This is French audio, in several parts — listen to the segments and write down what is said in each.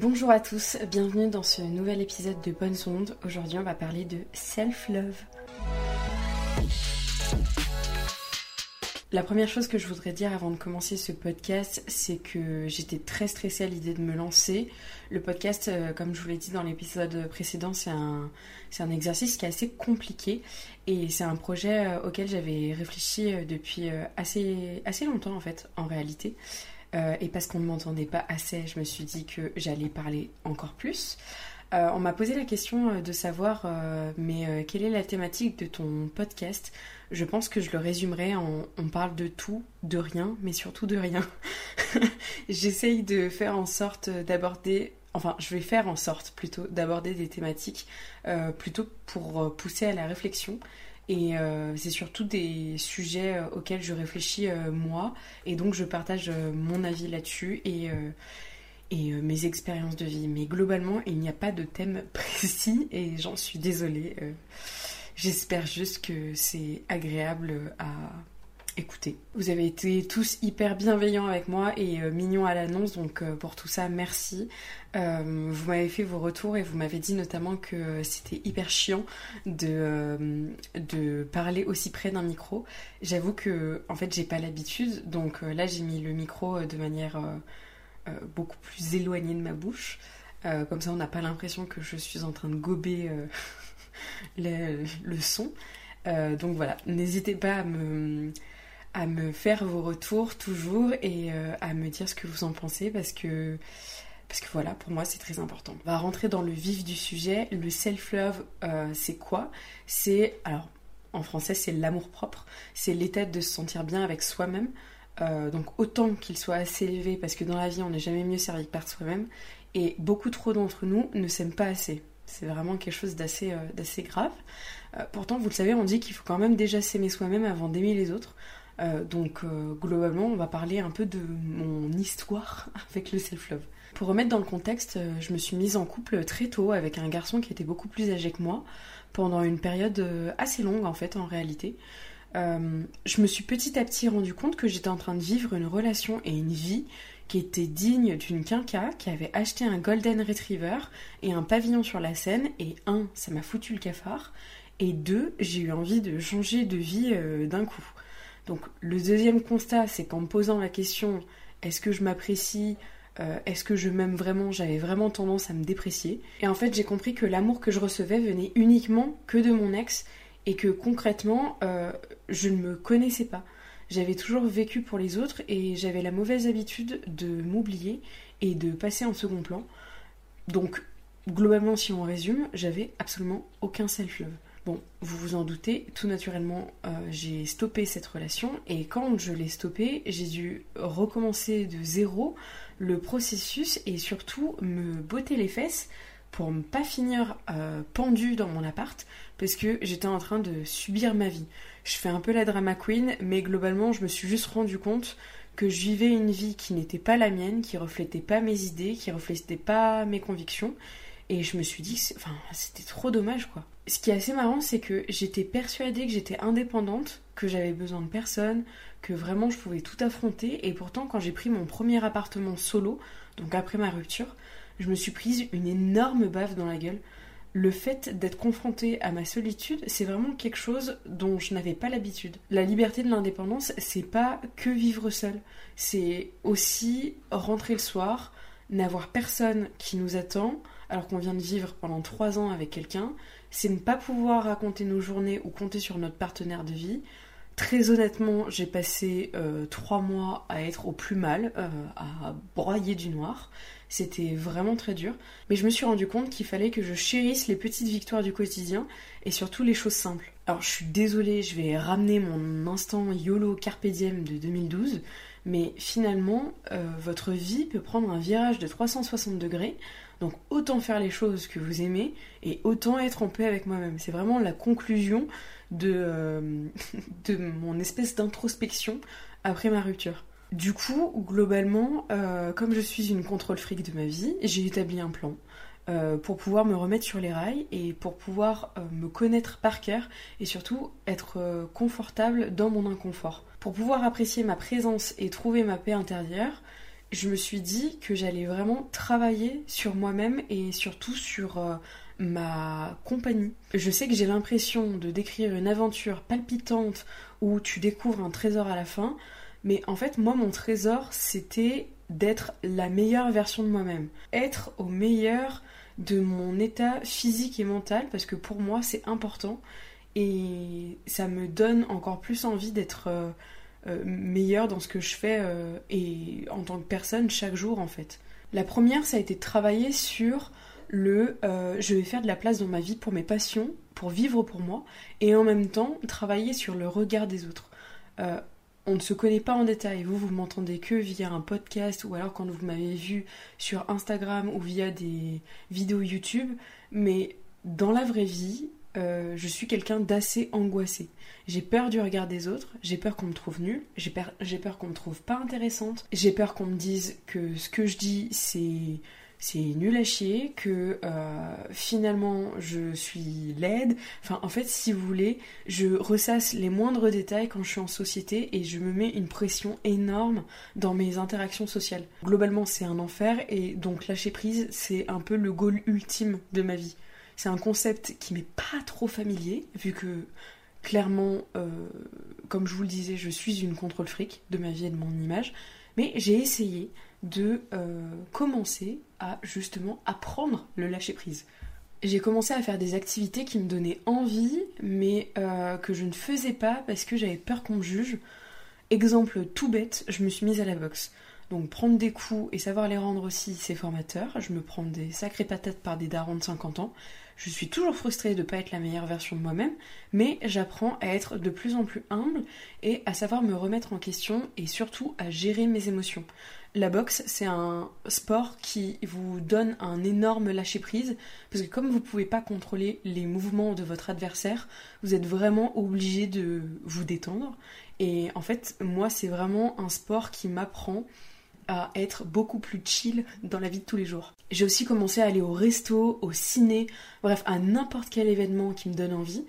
Bonjour à tous, bienvenue dans ce nouvel épisode de Bonnes Ondes. Aujourd'hui, on va parler de self-love. La première chose que je voudrais dire avant de commencer ce podcast, c'est que j'étais très stressée à l'idée de me lancer. Le podcast, euh, comme je vous l'ai dit dans l'épisode précédent, c'est un, exercice qui est assez compliqué et c'est un projet euh, auquel j'avais réfléchi euh, depuis assez, assez longtemps en fait, en réalité. Et parce qu'on ne m'entendait pas assez, je me suis dit que j'allais parler encore plus. Euh, on m'a posé la question euh, de savoir, euh, mais quelle est la thématique de ton podcast? Je pense que je le résumerai en on parle de tout, de rien, mais surtout de rien. J'essaye de faire en sorte d'aborder, enfin, je vais faire en sorte plutôt d'aborder des thématiques plutôt pour pousser à la réflexion. Et c'est surtout des sujets auxquels je réfléchis moi, et donc je partage mon avis là-dessus et et euh, mes expériences de vie. Mais globalement, il n'y a pas de thème précis et j'en suis désolée. Euh, j'espère juste que c'est agréable à écouter. Vous avez été tous hyper bienveillants avec moi et euh, mignons à l'annonce, donc pour tout ça, merci. vous m'avez fait vos retours et vous m'avez dit notamment que c'était hyper chiant de, de parler aussi près d'un micro. J'avoue que en fait j'ai pas l'habitude, donc là j'ai mis le micro de manière euh, beaucoup plus éloigné de ma bouche. Euh, comme ça, on n'a pas l'impression que je suis en train de gober euh, le, son. donc voilà, n'hésitez pas à me, à me faire vos retours toujours et à me dire ce que vous en pensez parce que parce que voilà, pour moi c'est très important. On va rentrer dans le vif du sujet. Le self-love, c'est quoi? C'est, alors en français c'est l'amour propre, c'est l'état de se sentir bien avec soi-même, euh, donc autant qu'il soit assez élevé, parce que dans la vie on n'est jamais mieux servi que par soi-même, et beaucoup trop d'entre nous ne s'aiment pas assez. C'est vraiment quelque chose d'assez euh, grave. Euh, pourtant, vous le savez, on dit qu'il faut quand même déjà s'aimer soi-même avant d'aimer les autres. Donc globalement, on va parler un peu de mon histoire avec le self-love. Pour remettre dans le contexte, je me suis mise en couple très tôt avec un garçon qui était beaucoup plus âgé que moi, pendant une période assez longue en fait en réalité. Euh, je me suis petit à petit rendu compte que j'étais en train de vivre une relation et une vie qui était digne d'une quinca qui avait acheté un Golden Retriever et un pavillon sur la scène. Et un, ça m'a foutu le cafard. Et deux, j'ai eu envie de changer de vie euh, d'un coup. Donc le deuxième constat, c'est qu'en me posant la question est-ce que je m'apprécie euh, Est-ce que je m'aime vraiment J'avais vraiment tendance à me déprécier. Et en fait, j'ai compris que l'amour que je recevais venait uniquement que de mon ex et que concrètement, euh, je ne me connaissais pas. J'avais toujours vécu pour les autres et j'avais la mauvaise habitude de m'oublier et de passer en second plan. Donc, globalement, si on résume, j'avais absolument aucun self-love. Bon, vous vous en doutez, tout naturellement, euh, j'ai stoppé cette relation et quand je l'ai stoppée, j'ai dû recommencer de zéro le processus et surtout me botter les fesses pour ne pas finir euh, pendu dans mon appart parce que j'étais en train de subir ma vie. Je fais un peu la drama queen, mais globalement, je me suis juste rendu compte que je vivais une vie qui n'était pas la mienne, qui reflétait pas mes idées, qui reflétait pas mes convictions. Et je me suis dit, enfin, c'était trop dommage, quoi. Ce qui est assez marrant, c'est que j'étais persuadée que j'étais indépendante, que j'avais besoin de personne, que vraiment je pouvais tout affronter. Et pourtant, quand j'ai pris mon premier appartement solo, donc après ma rupture, je me suis prise une énorme baffe dans la gueule. Le fait d'être confrontée à ma solitude, c'est vraiment quelque chose dont je n'avais pas l'habitude. La liberté de l'indépendance, c'est pas que vivre seul, c'est aussi rentrer le soir, n'avoir personne qui nous attend, alors qu'on vient de vivre pendant trois ans avec quelqu'un, c'est ne pas pouvoir raconter nos journées ou compter sur notre partenaire de vie. Très honnêtement, j'ai passé euh, trois mois à être au plus mal, euh, à broyer du noir. C'était vraiment très dur. Mais je me suis rendu compte qu'il fallait que je chérisse les petites victoires du quotidien et surtout les choses simples. Alors je suis désolée, je vais ramener mon instant YOLO Carpe Diem de 2012, mais finalement, euh, votre vie peut prendre un virage de 360 degrés. Donc autant faire les choses que vous aimez et autant être en paix avec moi-même. C'est vraiment la conclusion de, euh, de mon espèce d'introspection après ma rupture. Du coup, globalement, euh, comme je suis une contrôle fric de ma vie, j'ai établi un plan euh, pour pouvoir me remettre sur les rails et pour pouvoir me connaître par cœur et surtout être confortable dans mon inconfort. Pour pouvoir apprécier ma présence et trouver ma paix intérieure, je me suis dit que j'allais vraiment travailler sur moi-même et surtout sur euh, ma compagnie. Je sais que j'ai l'impression de décrire une aventure palpitante où tu découvres un trésor à la fin, mais en fait, moi, mon trésor, c'était d'être la meilleure version de moi-même. Être au meilleur de mon état physique et mental, parce que pour moi, c'est important. Et ça me donne encore plus envie d'être euh, euh, meilleure dans ce que je fais euh, et en tant que personne chaque jour, en fait. La première, ça a été travailler sur le je vais faire de la place dans ma vie pour mes passions, pour vivre pour moi, et en même temps travailler sur le regard des autres on ne se connaît pas en détail. Vous, vous m'entendez que via un podcast ou alors quand vous m'avez vu sur Instagram ou via des vidéos YouTube. Mais dans la vraie vie, euh, je suis quelqu'un d'assez angoissé. J'ai peur du regard des autres, j'ai peur qu'on me trouve nulle, j'ai peur, peur qu'on me trouve pas intéressante, j'ai peur qu'on me dise que ce que je dis c'est c'est nul à chier, que euh, finalement je suis laide. Enfin, en fait, si vous voulez, je ressasse les moindres détails quand je suis en société et je me mets une pression énorme dans mes interactions sociales. Globalement, c'est un enfer et donc lâcher prise, c'est un peu le goal ultime de ma vie. C'est un concept qui m'est pas trop familier, vu que clairement, euh, comme je vous le disais, je suis une contrôle fric de ma vie et de mon image. Mais j'ai essayé de euh, commencer à justement apprendre le lâcher prise. J'ai commencé à faire des activités qui me donnaient envie, mais euh, que je ne faisais pas parce que j'avais peur qu'on me juge. Exemple tout bête, je me suis mise à la boxe. Donc prendre des coups et savoir les rendre aussi, c'est formateur. Je me prends des sacrées patates par des darons de 50 ans. Je suis toujours frustrée de ne pas être la meilleure version de moi-même, mais j'apprends à être de plus en plus humble et à savoir me remettre en question et surtout à gérer mes émotions. La boxe, c'est un sport qui vous donne un énorme lâcher-prise, parce que comme vous ne pouvez pas contrôler les mouvements de votre adversaire, vous êtes vraiment obligé de vous détendre. Et en fait, moi, c'est vraiment un sport qui m'apprend à être beaucoup plus chill dans la vie de tous les jours. J'ai aussi commencé à aller au resto, au ciné, bref, à n'importe quel événement qui me donne envie,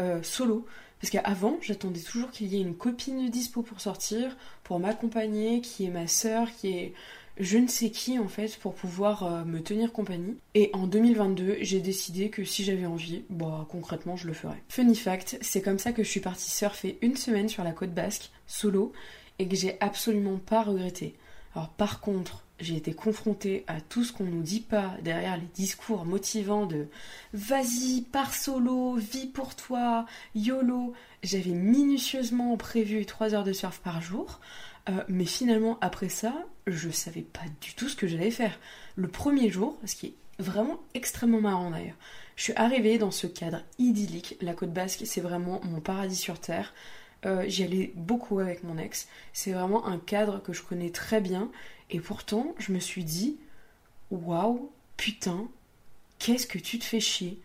euh, solo. Parce qu'avant, j'attendais toujours qu'il y ait une copine dispo pour sortir, pour m'accompagner, qui est ma sœur, qui est je ne sais qui en fait, pour pouvoir euh, me tenir compagnie. Et en 2022, j'ai décidé que si j'avais envie, bah concrètement, je le ferais. Funny fact, c'est comme ça que je suis partie surfer une semaine sur la côte basque, solo, et que j'ai absolument pas regretté. Alors par contre, j'ai été confrontée à tout ce qu'on nous dit pas derrière les discours motivants de vas-y, pars solo, vis pour toi, YOLO. J'avais minutieusement prévu 3 heures de surf par jour, euh, mais finalement après ça, je savais pas du tout ce que j'allais faire. Le premier jour, ce qui est vraiment extrêmement marrant d'ailleurs, je suis arrivée dans ce cadre idyllique. La côte basque, c'est vraiment mon paradis sur terre. Euh, j'y allais beaucoup avec mon ex. C'est vraiment un cadre que je connais très bien. Et pourtant, je me suis dit, waouh, putain, qu'est-ce que tu te fais chier?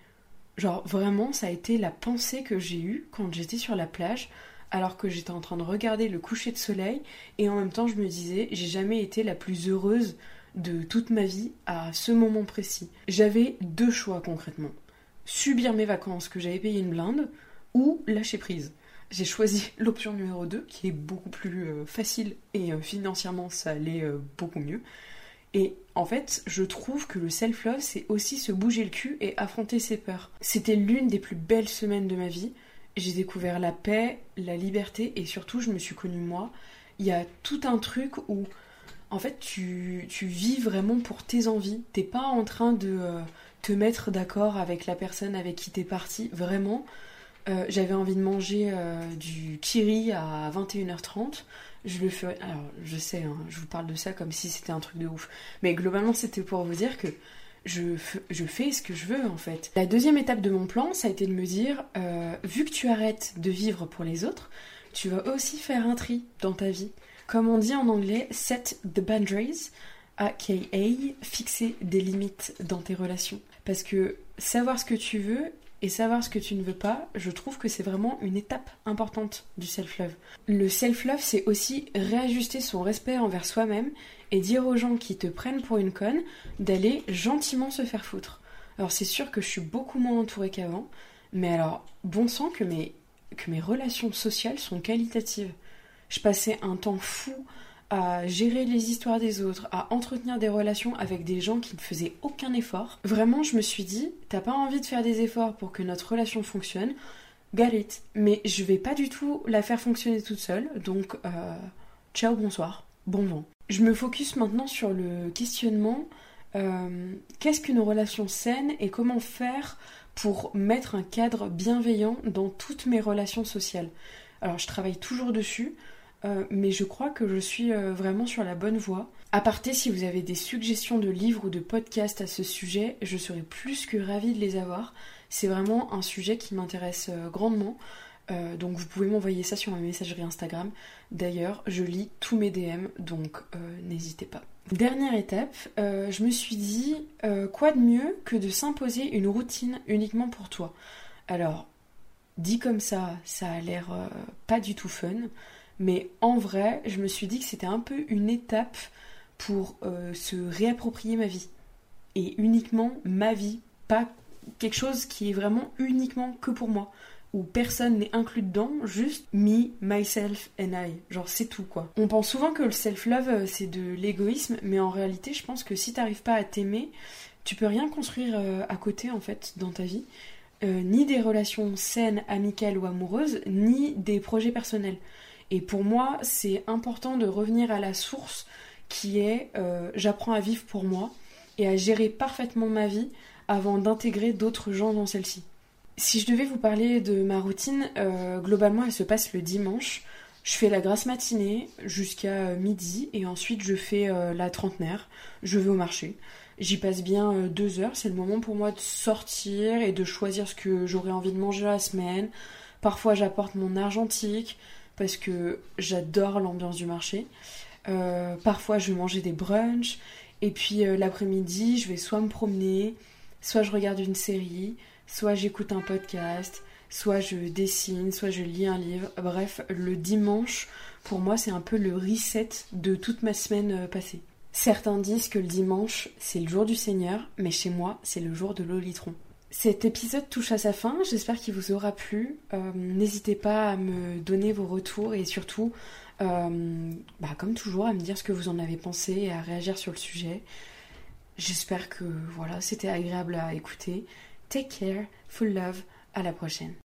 Genre, vraiment, ça a été la pensée que j'ai eue quand j'étais sur la plage, alors que j'étais en train de regarder le coucher de soleil. Et en même temps, je me disais, j'ai jamais été la plus heureuse de toute ma vie à ce moment précis. J'avais deux choix concrètement. Subir mes vacances que j'avais payé une blinde ou lâcher prise j'ai choisi l'option numéro 2 qui est beaucoup plus euh, facile et euh, financièrement ça allait euh, beaucoup mieux. Et en fait, je trouve que le self-love, c'est aussi se bouger le cul et affronter ses peurs. C'était l'une des plus belles semaines de ma vie. J'ai découvert la paix, la liberté et surtout, je me suis connue moi. Il y a tout un truc où, en fait, tu, tu vis vraiment pour tes envies. T'es pas en train de te mettre d'accord avec la personne avec qui t'es parti. Vraiment, euh, j'avais envie de manger euh, du kiri à 21h30. Je le ferai. Alors, je sais, hein, je vous parle de ça comme si c'était un truc de ouf. Mais globalement, c'était pour vous dire que je, je, fais ce que je veux en fait. La deuxième étape de mon plan, ça a été de me dire euh, vu que tu arrêtes de vivre pour les autres, tu vas aussi faire un tri dans ta vie. Comme on dit en anglais, set the boundaries, aka fixer des limites dans tes relations. Parce que savoir ce que tu veux et savoir ce que tu ne veux pas, je trouve que c'est vraiment une étape importante du self-love. Le self-love, c'est aussi réajuster son respect envers soi-même et dire aux gens qui te prennent pour une conne d'aller gentiment se faire foutre. Alors c'est sûr que je suis beaucoup moins entourée qu'avant, mais alors bon sang que mes, que mes relations sociales sont qualitatives. Je passais un temps fou à gérer les histoires des autres, à entretenir des relations avec des gens qui ne faisaient aucun effort. Vraiment, je me suis dit, t'as pas envie de faire des efforts pour que notre relation fonctionne, galette. Mais je vais pas du tout la faire fonctionner toute seule, donc euh, ciao, bonsoir, bon vent. Je me focus maintenant sur le questionnement euh, qu'est-ce qu'une relation saine et comment faire pour mettre un cadre bienveillant dans toutes mes relations sociales? Alors je travaille toujours dessus, euh, mais je crois que je suis euh, vraiment sur la bonne voie. À parté, si vous avez des suggestions de livres ou de podcasts à ce sujet, je serais plus que ravie de les avoir. C'est vraiment un sujet qui m'intéresse grandement. donc vous pouvez m'envoyer ça sur ma messagerie Instagram. D'ailleurs, je lis tous mes DM, donc n'hésitez pas. Dernière étape, euh, je me suis dit, euh, quoi de mieux que de s'imposer une routine uniquement pour toi? Alors, dit comme ça, ça a l'air euh, pas du tout fun, mais en vrai, je me suis dit que c'était un peu une étape pour se réapproprier ma vie. Et uniquement ma vie, pas quelque chose qui est vraiment uniquement que pour moi où personne n'est inclus dedans, juste me, myself and I. Genre c'est tout quoi. On pense souvent que le self-love euh, c'est de l'égoïsme, mais en réalité je pense que si t'arrives pas à t'aimer, tu peux rien construire euh, à côté en fait dans ta vie. Euh, ni des relations saines, amicales ou amoureuses, ni des projets personnels. Et pour moi, c'est important de revenir à la source qui est j'apprends à vivre pour moi et à gérer parfaitement ma vie avant d'intégrer d'autres gens dans celle-ci. Si je devais vous parler de ma routine, euh, globalement elle se passe le dimanche. Je fais la grasse matinée jusqu'à midi et ensuite je fais euh, la trentenaire. Je vais au marché. J'y passe bien euh, deux heures. C'est le moment pour moi de sortir et de choisir ce que j'aurais envie de manger la semaine. Parfois j'apporte mon argentique parce que j'adore l'ambiance du marché. parfois je vais manger des brunchs. Et puis l'après-midi je vais soit me promener, soit je regarde une série, soit j'écoute un podcast, soit je dessine, soit je lis un livre. Bref, le dimanche, pour moi, c'est un peu le reset de toute ma semaine euh, passée. Certains disent que le dimanche, c'est le jour du Seigneur, mais chez moi, c'est le jour de l'olitron. Cet épisode touche à sa fin, j'espère qu'il vous aura plu. Euh, n'hésitez pas à me donner vos retours et surtout, euh, bah, comme toujours, à me dire ce que vous en avez pensé et à réagir sur le sujet. J'espère que voilà, c'était agréable à écouter. Take care, full love, à la prochaine.